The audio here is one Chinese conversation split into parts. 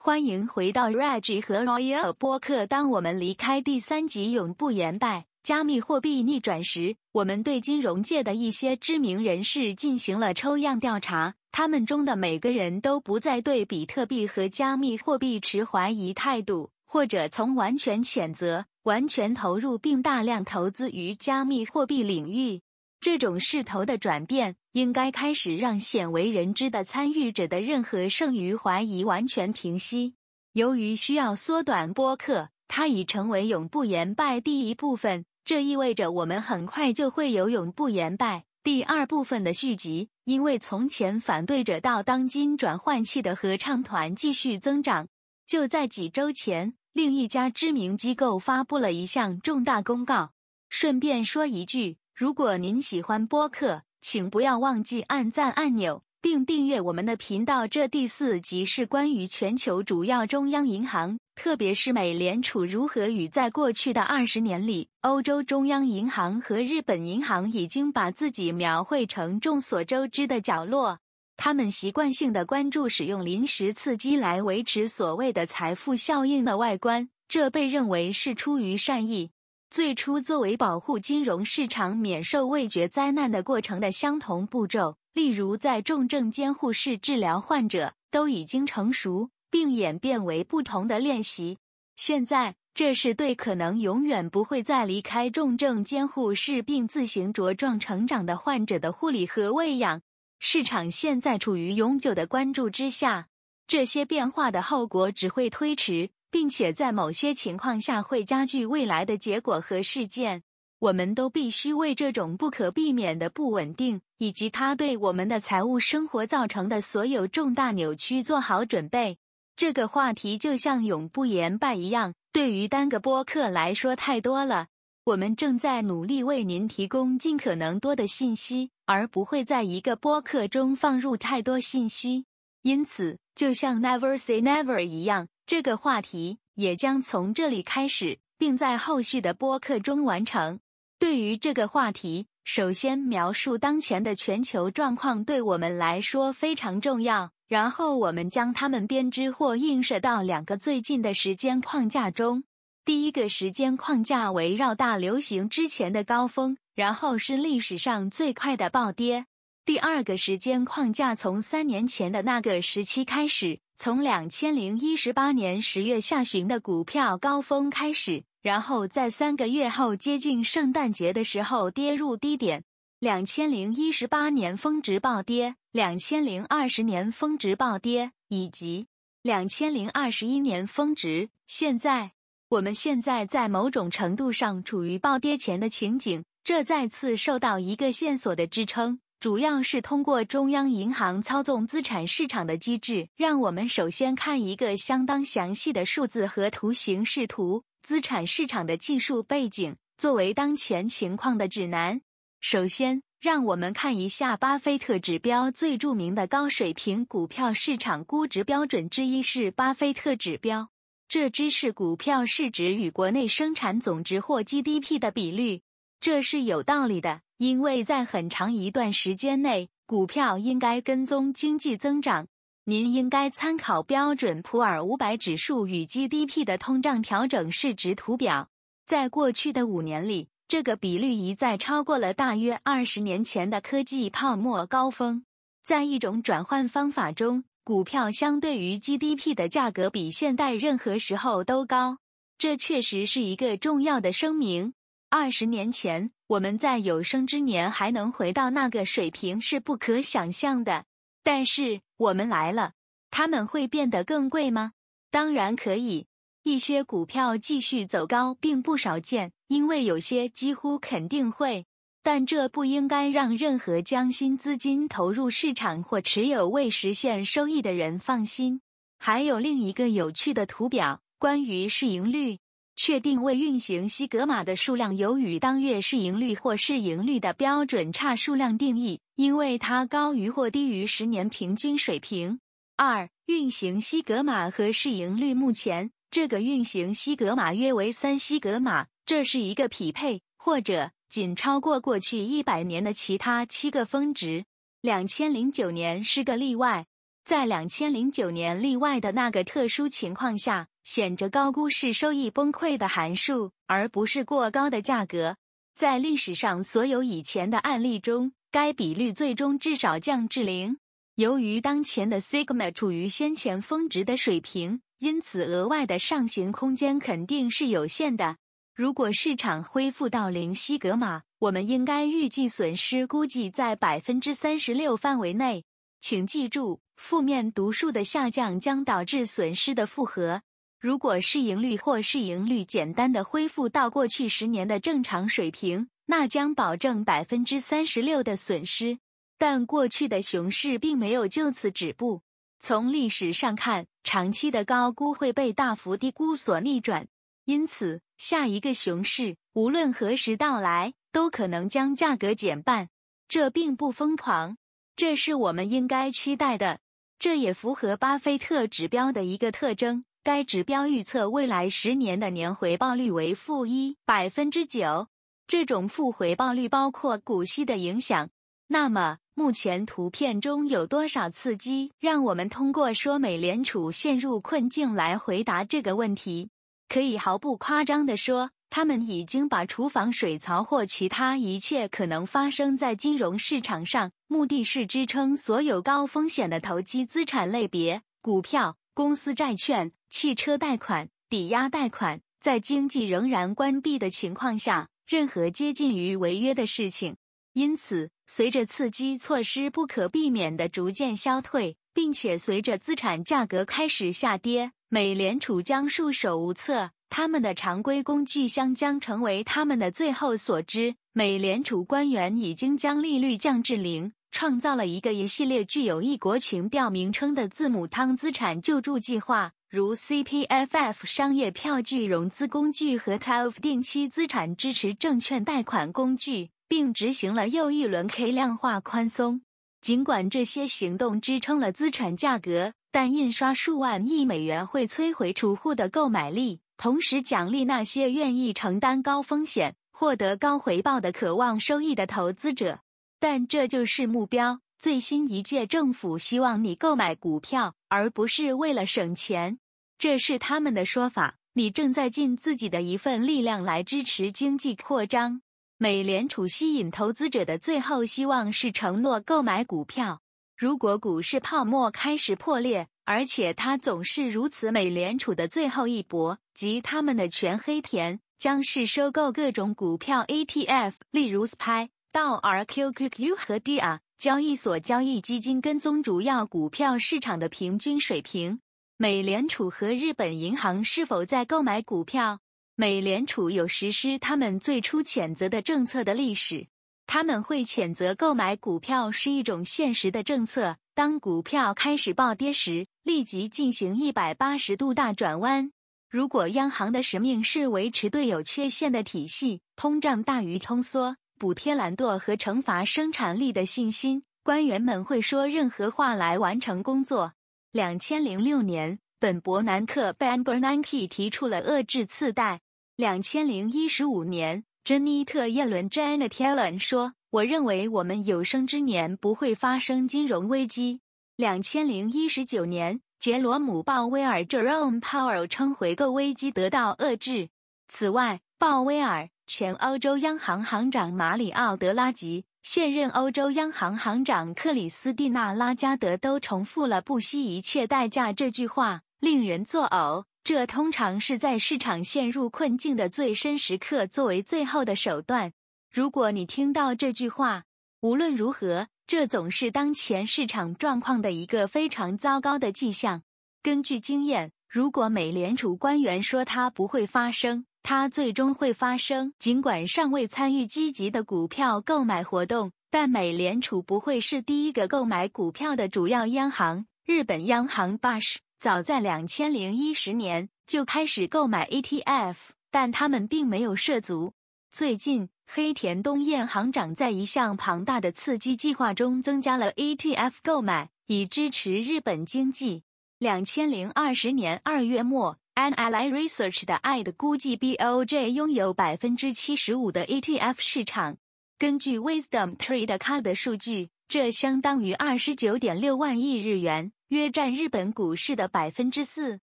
欢迎回到 Reg 和 Royal 播客。当我们离开第三集永不言败，加密货币逆转时，我们对金融界的一些知名人士进行了抽样调查。他们中的每个人都不再对比特币和加密货币持怀疑态度，或者从完全谴责、完全投入并大量投资于加密货币领域。这种势头的转变，应该开始让鲜为人知的参与者的任何剩余怀疑完全平息。由于需要缩短播客，它已成为永不言败第一部分。这意味着我们很快就会有永不言败第二部分的续集。因为从前反对者到当今转换器的合唱团继续增长。就在几周前，另一家知名机构发布了一项重大公告。顺便说一句。如果您喜欢播客，请不要忘记按赞按钮并订阅我们的频道。这第四集是关于全球主要中央银行，特别是美联储如何与在过去的二十年里，欧洲中央银行和日本银行已经把自己描绘成众所周知的角落。他们习惯性的关注使用临时刺激来维持所谓的财富效应的外观，这被认为是出于善意。最初作为保护金融市场免受味觉灾难的过程的相同步骤，例如在重症监护室治疗患者，都已经成熟并演变为不同的练习。现在，这是对可能永远不会再离开重症监护室并自行茁壮成长的患者的护理和喂养。市场现在处于永久的关注之下，这些变化的后果只会推迟。并且在某些情况下会加剧未来的结果和事件。我们都必须为这种不可避免的不稳定以及它对我们的财务生活造成的所有重大扭曲做好准备。这个话题就像永不言败一样，对于单个播客来说太多了。我们正在努力为您提供尽可能多的信息，而不会在一个播客中放入太多信息。因此，就像 Never Say Never 一样。这个话题也将从这里开始，并在后续的播客中完成。对于这个话题，首先描述当前的全球状况对我们来说非常重要。然后我们将它们编织或映射到两个最近的时间框架中。第一个时间框架围绕大流行之前的高峰，然后是历史上最快的暴跌。第二个时间框架从三年前的那个时期开始。从两千零一十八年十月下旬的股票高峰开始，然后在三个月后接近圣诞节的时候跌入低点。两千零一十八年峰值暴跌，两千零二十年峰值暴跌，以及两千零二十一年峰值。现在，我们现在在某种程度上处于暴跌前的情景，这再次受到一个线索的支撑。主要是通过中央银行操纵资产市场的机制。让我们首先看一个相当详细的数字和图形视图：资产市场的技术背景作为当前情况的指南。首先，让我们看一下巴菲特指标。最著名的高水平股票市场估值标准之一是巴菲特指标，这只是股票市值与国内生产总值或 GDP 的比率。这是有道理的。因为在很长一段时间内，股票应该跟踪经济增长。您应该参考标准普尔五百指数与 GDP 的通胀调整市值图表。在过去的五年里，这个比率一再超过了大约二十年前的科技泡沫高峰。在一种转换方法中，股票相对于 GDP 的价格比现代任何时候都高。这确实是一个重要的声明。二十年前。我们在有生之年还能回到那个水平是不可想象的，但是我们来了，他们会变得更贵吗？当然可以。一些股票继续走高并不少见，因为有些几乎肯定会，但这不应该让任何将新资金投入市场或持有未实现收益的人放心。还有另一个有趣的图表，关于市盈率。确定未运行西格玛的数量由与当月市盈率或市盈率的标准差数量定义，因为它高于或低于十年平均水平。二、运行西格玛和市盈率目前这个运行西格玛约为三西格玛，这是一个匹配或者仅超过过去一百年的其他七个峰值。两千零九年是个例外。在两千零九年例外的那个特殊情况下，显着高估是收益崩溃的函数，而不是过高的价格。在历史上所有以前的案例中，该比率最终至少降至零。由于当前的 sigma 处于先前峰值的水平，因此额外的上行空间肯定是有限的。如果市场恢复到零西格玛，我们应该预计损失估计在百分之三十六范围内。请记住，负面读数的下降将导致损失的复合。如果市盈率或市盈率简单的恢复到过去十年的正常水平，那将保证百分之三十六的损失。但过去的熊市并没有就此止步。从历史上看，长期的高估会被大幅低估所逆转。因此，下一个熊市无论何时到来。都可能将价格减半，这并不疯狂，这是我们应该期待的。这也符合巴菲特指标的一个特征，该指标预测未来十年的年回报率为负一百分之九。这种负回报率包括股息的影响。那么，目前图片中有多少刺激让我们通过说美联储陷入困境来回答这个问题？可以毫不夸张地说。他们已经把厨房水槽或其他一切可能发生在金融市场上，目的是支撑所有高风险的投机资产类别，股票、公司债券、汽车贷款、抵押贷款，在经济仍然关闭的情况下，任何接近于违约的事情。因此，随着刺激措施不可避免地逐渐消退，并且随着资产价格开始下跌，美联储将束手无策。他们的常规工具箱将成为他们的最后所知。美联储官员已经将利率降至零，创造了一个一系列具有异国情调名称的字母汤资产救助计划，如 CPFF 商业票据融资工具和 TILF 定期资产支持证券贷款工具，并执行了又一轮 K 量化宽松。尽管这些行动支撑了资产价格，但印刷数万亿美元会摧毁储户的购买力。同时奖励那些愿意承担高风险、获得高回报的渴望收益的投资者，但这就是目标。最新一届政府希望你购买股票，而不是为了省钱，这是他们的说法。你正在尽自己的一份力量来支持经济扩张。美联储吸引投资者的最后希望是承诺购买股票。如果股市泡沫开始破裂，而且它总是如此。美联储的最后一搏及他们的全黑田将是收购各种股票 ETF，例如 SPY、道 RQQQ 和 DIA 交易所交易基金跟踪主要股票市场的平均水平。美联储和日本银行是否在购买股票？美联储有实施他们最初谴责的政策的历史。他们会谴责购买股票是一种现实的政策。当股票开始暴跌时，立即进行一百八十度大转弯。如果央行的使命是维持对有缺陷的体系，通胀大于通缩，补贴懒惰和惩罚生产力的信心，官员们会说任何话来完成工作。两千零六年，本伯南克 （Ben Bernanke） 提出了遏制次贷。两千零一十五年。珍妮特·耶伦 （Janet Yellen） 说：“我认为我们有生之年不会发生金融危机。”两千零一十九年，杰罗姆·鲍威尔 （Jerome Powell） 称回购危机得到遏制。此外，鲍威尔、前欧洲央行行长马里奥·德拉吉、现任欧洲央行行长克里斯蒂娜·拉加德都重复了“不惜一切代价”这句话，令人作呕。这通常是在市场陷入困境的最深时刻作为最后的手段。如果你听到这句话，无论如何，这总是当前市场状况的一个非常糟糕的迹象。根据经验，如果美联储官员说它不会发生，它最终会发生。尽管尚未参与积极的股票购买活动，但美联储不会是第一个购买股票的主要央行。日本央行 Bush。早在两千零一十年就开始购买 ETF，但他们并没有涉足。最近，黑田东彦行长在一项庞大的刺激计划中增加了 ETF 购买，以支持日本经济。两千零二十年二月末，Ally Research 的 I 的估计，BOJ 拥有百分之七十五的 ETF 市场。根据 Wisdom Tree 的 Card 数据。这相当于二十九点六万亿日元，约占日本股市的百分之四。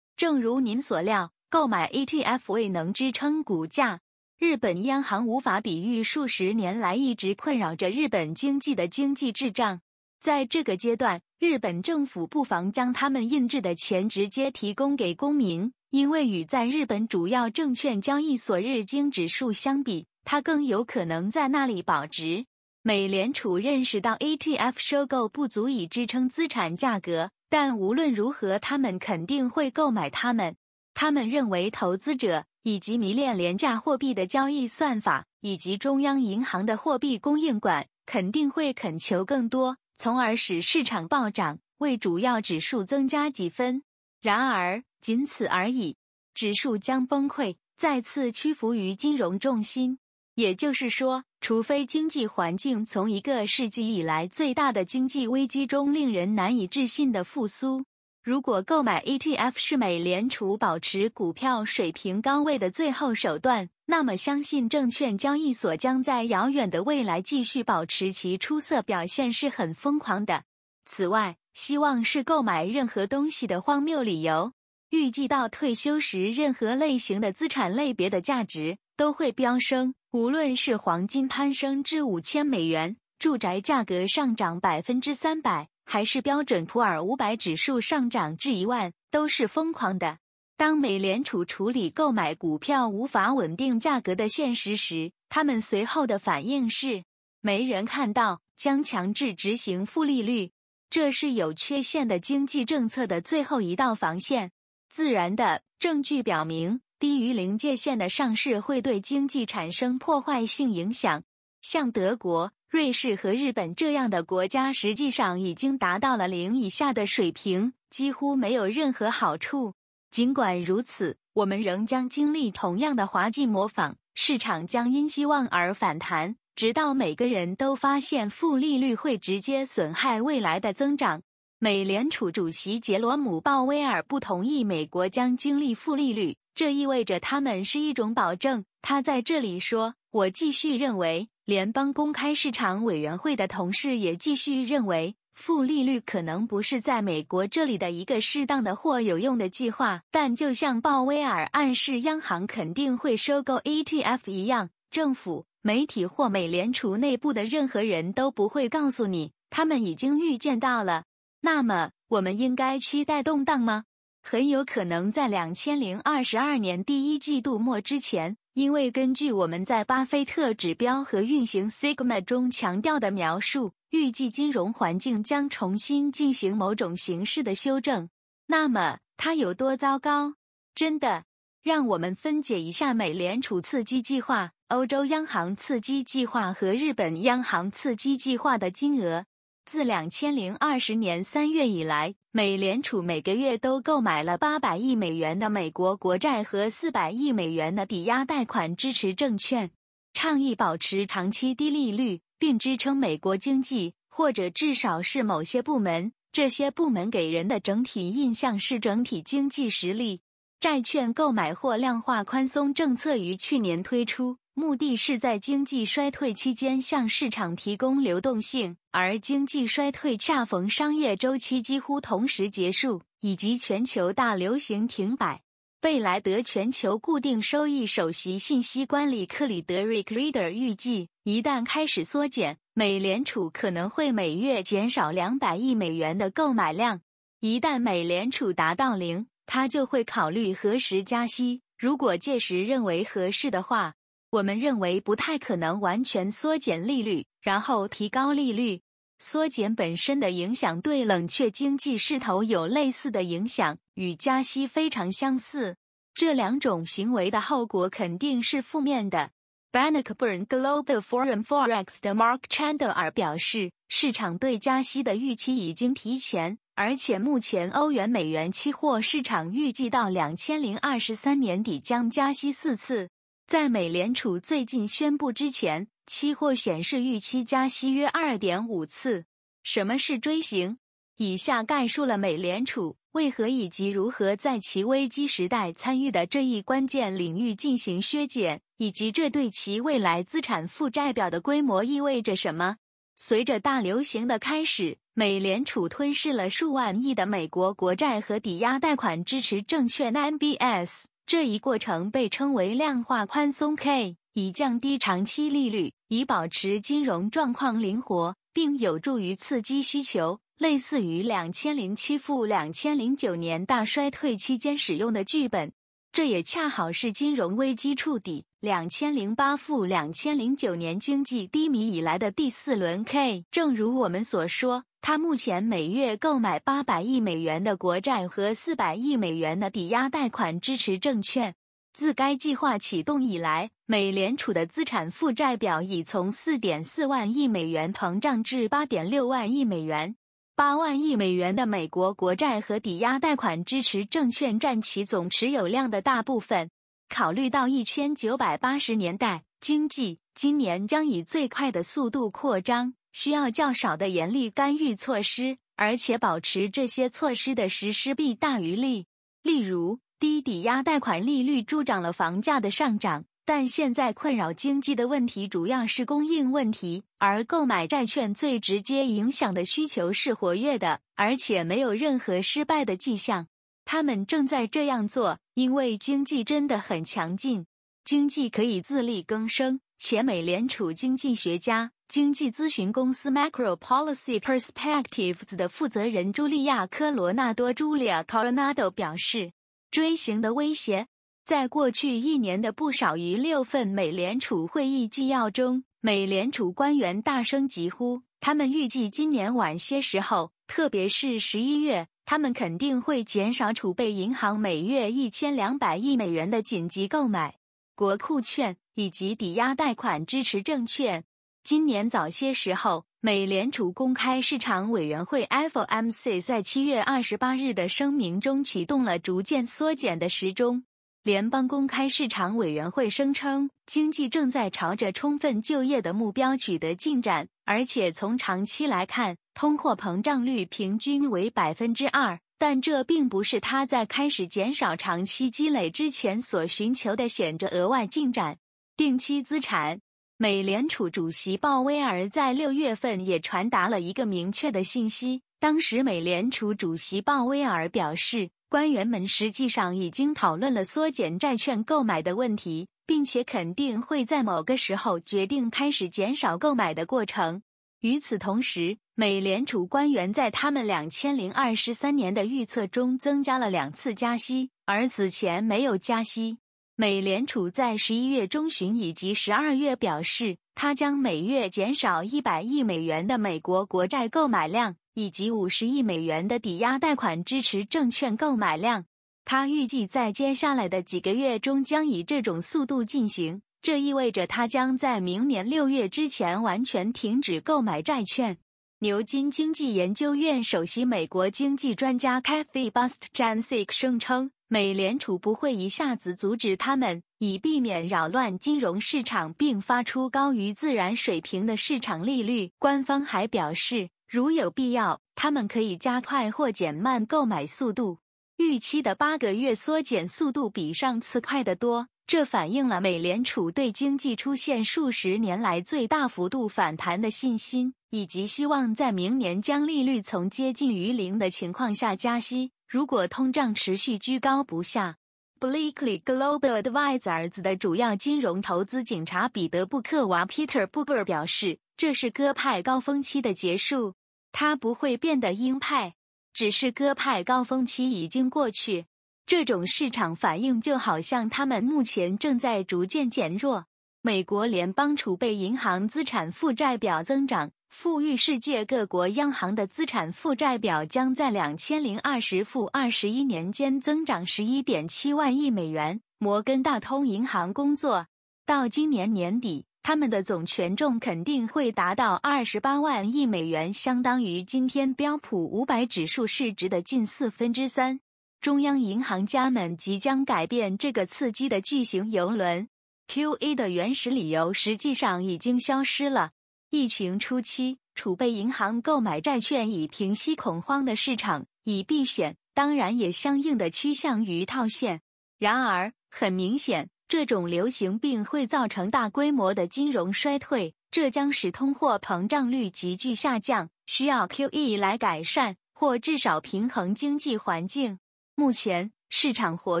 正如您所料，购买 ETF 未能支撑股价。日本央行无法抵御数十年来一直困扰着日本经济的经济滞胀。在这个阶段，日本政府不妨将他们印制的钱直接提供给公民，因为与在日本主要证券交易所日经指数相比，它更有可能在那里保值。美联储认识到 ETF 收购不足以支撑资产价格，但无论如何，他们肯定会购买它们。他们认为，投资者以及迷恋廉价货币的交易算法，以及中央银行的货币供应管，肯定会恳求更多，从而使市场暴涨，为主要指数增加几分。然而，仅此而已，指数将崩溃，再次屈服于金融重心。也就是说，除非经济环境从一个世纪以来最大的经济危机中令人难以置信的复苏，如果购买 ETF 是美联储保持股票水平高位的最后手段，那么相信证券交易所将在遥远的未来继续保持其出色表现是很疯狂的。此外，希望是购买任何东西的荒谬理由。预计到退休时，任何类型的资产类别的价值都会飙升。无论是黄金攀升至五千美元，住宅价格上涨百分之三百，还是标准普尔五百指数上涨至一万，都是疯狂的。当美联储处理购买股票无法稳定价格的现实时，他们随后的反应是：没人看到，将强制执行负利率。这是有缺陷的经济政策的最后一道防线。自然的证据表明。低于临界线的上市会对经济产生破坏性影响。像德国、瑞士和日本这样的国家，实际上已经达到了零以下的水平，几乎没有任何好处。尽管如此，我们仍将经历同样的滑稽模仿，市场将因希望而反弹，直到每个人都发现负利率会直接损害未来的增长。美联储主席杰罗姆·鲍威尔不同意美国将经历负利率。这意味着他们是一种保证。他在这里说：“我继续认为，联邦公开市场委员会的同事也继续认为，负利率可能不是在美国这里的一个适当的或有用的计划。但就像鲍威尔暗示央行肯定会收购 ETF 一样，政府、媒体或美联储内部的任何人都不会告诉你他们已经预见到了。那么，我们应该期待动荡吗？”很有可能在两千零二十二年第一季度末之前，因为根据我们在巴菲特指标和运行 Sigma 中强调的描述，预计金融环境将重新进行某种形式的修正。那么它有多糟糕？真的，让我们分解一下美联储刺激计划、欧洲央行刺激计划和日本央行刺激计划的金额。自两千零二十年三月以来，美联储每个月都购买了八百亿美元的美国国债和四百亿美元的抵押贷款支持证券，倡议保持长期低利率，并支撑美国经济，或者至少是某些部门。这些部门给人的整体印象是整体经济实力。债券购买或量化宽松政策于去年推出。目的是在经济衰退期间向市场提供流动性，而经济衰退恰逢商业周期几乎同时结束，以及全球大流行停摆。贝莱德全球固定收益首席信息官里克里德 （Rick Reader） 预计，一旦开始缩减，美联储可能会每月减少两百亿美元的购买量。一旦美联储达到零，他就会考虑何时加息。如果届时认为合适的话。我们认为不太可能完全缩减利率，然后提高利率。缩减本身的影响对冷却经济势头有类似的影响，与加息非常相似。这两种行为的后果肯定是负面的。Bannockburn Global Forum Forex 的 Mark Chandler 表示，市场对加息的预期已经提前，而且目前欧元美元期货市场预计到两千零二十三年底将加息四次。在美联储最近宣布之前，期货显示预期加息约二点五次。什么是锥形？以下概述了美联储为何以及如何在其危机时代参与的这一关键领域进行削减，以及这对其未来资产负债表的规模意味着什么。随着大流行的开始，美联储吞噬了数万亿的美国国债和抵押贷款支持证券 （MBS）。这一过程被称为量化宽松 （K），以降低长期利率，以保持金融状况灵活，并有助于刺激需求，类似于两千零七负两千零九年大衰退期间使用的剧本。这也恰好是金融危机触底、两千零八负两千零九年经济低迷以来的第四轮 K。正如我们所说，他目前每月购买八百亿美元的国债和四百亿美元的抵押贷款支持证券。自该计划启动以来，美联储的资产负债表已从四点四万亿美元膨胀至八点六万亿美元。八万亿美元的美国国债和抵押贷款支持证券占其总持有量的大部分。考虑到一千九百八十年代经济今年将以最快的速度扩张，需要较少的严厉干预措施，而且保持这些措施的实施弊大于利。例如，低抵押贷款利率助长了房价的上涨。但现在困扰经济的问题主要是供应问题，而购买债券最直接影响的需求是活跃的，而且没有任何失败的迹象。他们正在这样做，因为经济真的很强劲，经济可以自力更生。且美联储经济学家、经济咨询公司 Macro Policy Perspectives 的负责人茱莉亚·科罗纳多 （Julia Coronado） 表示，锥形的威胁。在过去一年的不少于六份美联储会议纪要中，美联储官员大声疾呼，他们预计今年晚些时候，特别是十一月，他们肯定会减少储备银行每月一千两百亿美元的紧急购买国库券以及抵押贷款支持证券。今年早些时候，美联储公开市场委员会 （FOMC） 在七月二十八日的声明中启动了逐渐缩减的时钟。联邦公开市场委员会声称，经济正在朝着充分就业的目标取得进展，而且从长期来看，通货膨胀率平均为百分之二。但这并不是他在开始减少长期积累之前所寻求的显着额外进展。定期资产，美联储主席鲍威尔在六月份也传达了一个明确的信息。当时，美联储主席鲍威尔表示。官员们实际上已经讨论了缩减债券购买的问题，并且肯定会在某个时候决定开始减少购买的过程。与此同时，美联储官员在他们两千零二十三年的预测中增加了两次加息，而此前没有加息。美联储在十一月中旬以及十二月表示，它将每月减少一百亿美元的美国国债购买量。以及五十亿美元的抵押贷款支持证券购买量，他预计在接下来的几个月中将以这种速度进行。这意味着他将在明年六月之前完全停止购买债券。牛津经济研究院首席美国经济专家 Kathy Bostjancic 声称，美联储不会一下子阻止他们，以避免扰乱金融市场并发出高于自然水平的市场利率。官方还表示。如有必要，他们可以加快或减慢购买速度。预期的八个月缩减速度比上次快得多，这反映了美联储对经济出现数十年来最大幅度反弹的信心，以及希望在明年将利率从接近于零的情况下加息。如果通胀持续居高不下 bleakly Global Advisors 的主要金融投资警察彼得·布克娃 （Peter Booker） 表示。这是鸽派高峰期的结束，它不会变得鹰派，只是鸽派高峰期已经过去。这种市场反应就好像他们目前正在逐渐减弱。美国联邦储备银行资产负债表增长，富裕世界各国央行的资产负债表将在两千零二十负二十一年间增长十一点七万亿美元。摩根大通银行工作到今年年底。他们的总权重肯定会达到二十八万亿美元，相当于今天标普五百指数市值的近四分之三。中央银行家们即将改变这个刺激的巨型游轮。Q.E. 的原始理由实际上已经消失了。疫情初期，储备银行购买债券以平息恐慌的市场，以避险，当然也相应的趋向于套现。然而，很明显。这种流行病会造成大规模的金融衰退，这将使通货膨胀率急剧下降，需要 QE 来改善或至少平衡经济环境。目前市场活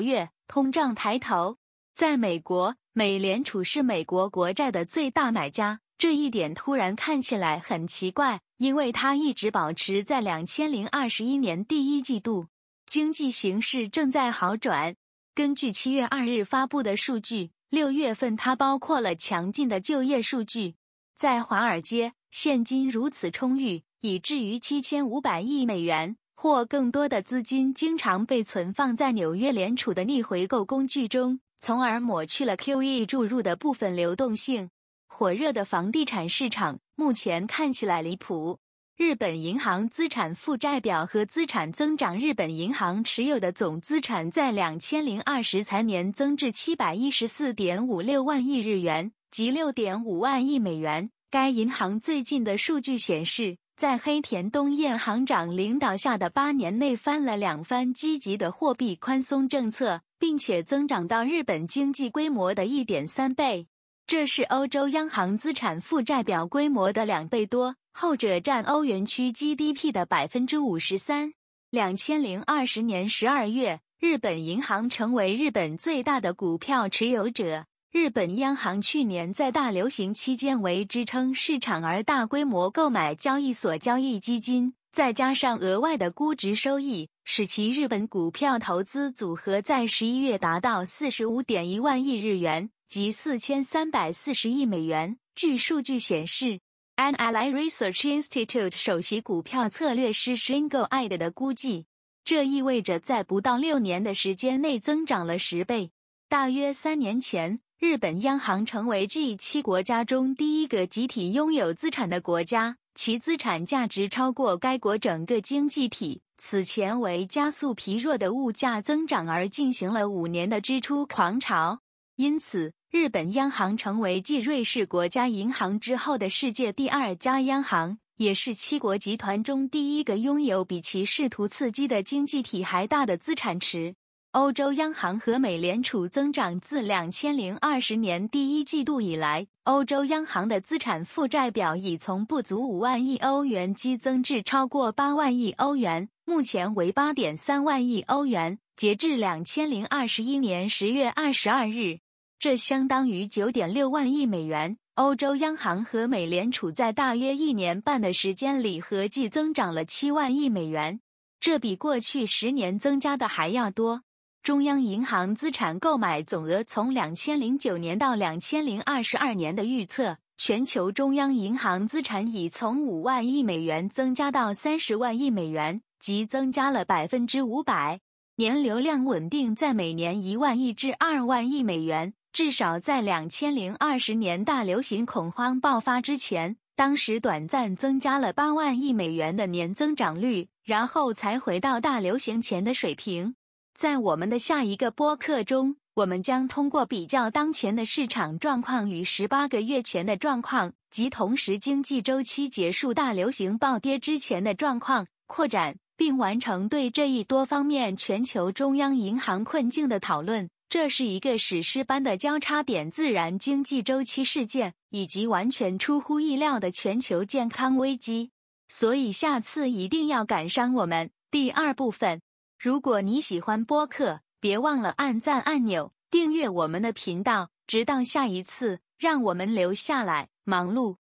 跃，通胀抬头。在美国，美联储是美国国债的最大买家，这一点突然看起来很奇怪，因为它一直保持在两千零二十一年第一季度。经济形势正在好转。根据七月二日发布的数据，六月份它包括了强劲的就业数据。在华尔街，现金如此充裕，以至于七千五百亿美元或更多的资金经常被存放在纽约联储的逆回购工具中，从而抹去了 QE 注入的部分流动性。火热的房地产市场目前看起来离谱。日本银行资产负债表和资产增长。日本银行持有的总资产在两千零二十财年增至七百一十四点五六万亿日元，即六点五万亿美元。该银行最近的数据显示，在黑田东彦行长领导下的八年内翻了两番积极的货币宽松政策，并且增长到日本经济规模的一点三倍，这是欧洲央行资产负债表规模的两倍多。后者占欧元区 GDP 的百分之五十三。两千零二十年十二月，日本银行成为日本最大的股票持有者。日本央行去年在大流行期间为支撑市场而大规模购买交易所交易基金，再加上额外的估值收益，使其日本股票投资组合在十一月达到四十五点一万亿日元，即四千三百四十亿美元。据数据显示。An Ally Research Institute 首席股票策略师 Shingo Ide 的估计，这意味着在不到六年的时间内增长了十倍。大约三年前，日本央行成为 G 七国家中第一个集体拥有资产的国家，其资产价值超过该国整个经济体。此前为加速疲弱的物价增长而进行了五年的支出狂潮，因此。日本央行成为继瑞士国家银行之后的世界第二家央行，也是七国集团中第一个拥有比其试图刺激的经济体还大的资产池。欧洲央行和美联储增长自两千零二十年第一季度以来，欧洲央行的资产负债表已从不足五万亿欧元激增至超过八万亿欧元，目前为八点三万亿欧元。截至两千零二十一年十月二十二日。这相当于九点六万亿美元。欧洲央行和美联储在大约一年半的时间里合计增长了七万亿美元，这比过去十年增加的还要多。中央银行资产购买总额从两千零九年到两千零二十二年的预测，全球中央银行资产已从五万亿美元增加到三十万亿美元，即增加了百分之五百。年流量稳定在每年一万亿至二万亿美元。至少在两千零二十年大流行恐慌爆发之前，当时短暂增加了八万亿美元的年增长率，然后才回到大流行前的水平。在我们的下一个播客中，我们将通过比较当前的市场状况与十八个月前的状况，及同时经济周期结束、大流行暴跌之前的状况，扩展并完成对这一多方面全球中央银行困境的讨论。这是一个史诗般的交叉点，自然经济周期事件以及完全出乎意料的全球健康危机。所以下次一定要赶上我们第二部分。如果你喜欢播客，别忘了按赞按钮，订阅我们的频道。直到下一次，让我们留下来忙碌。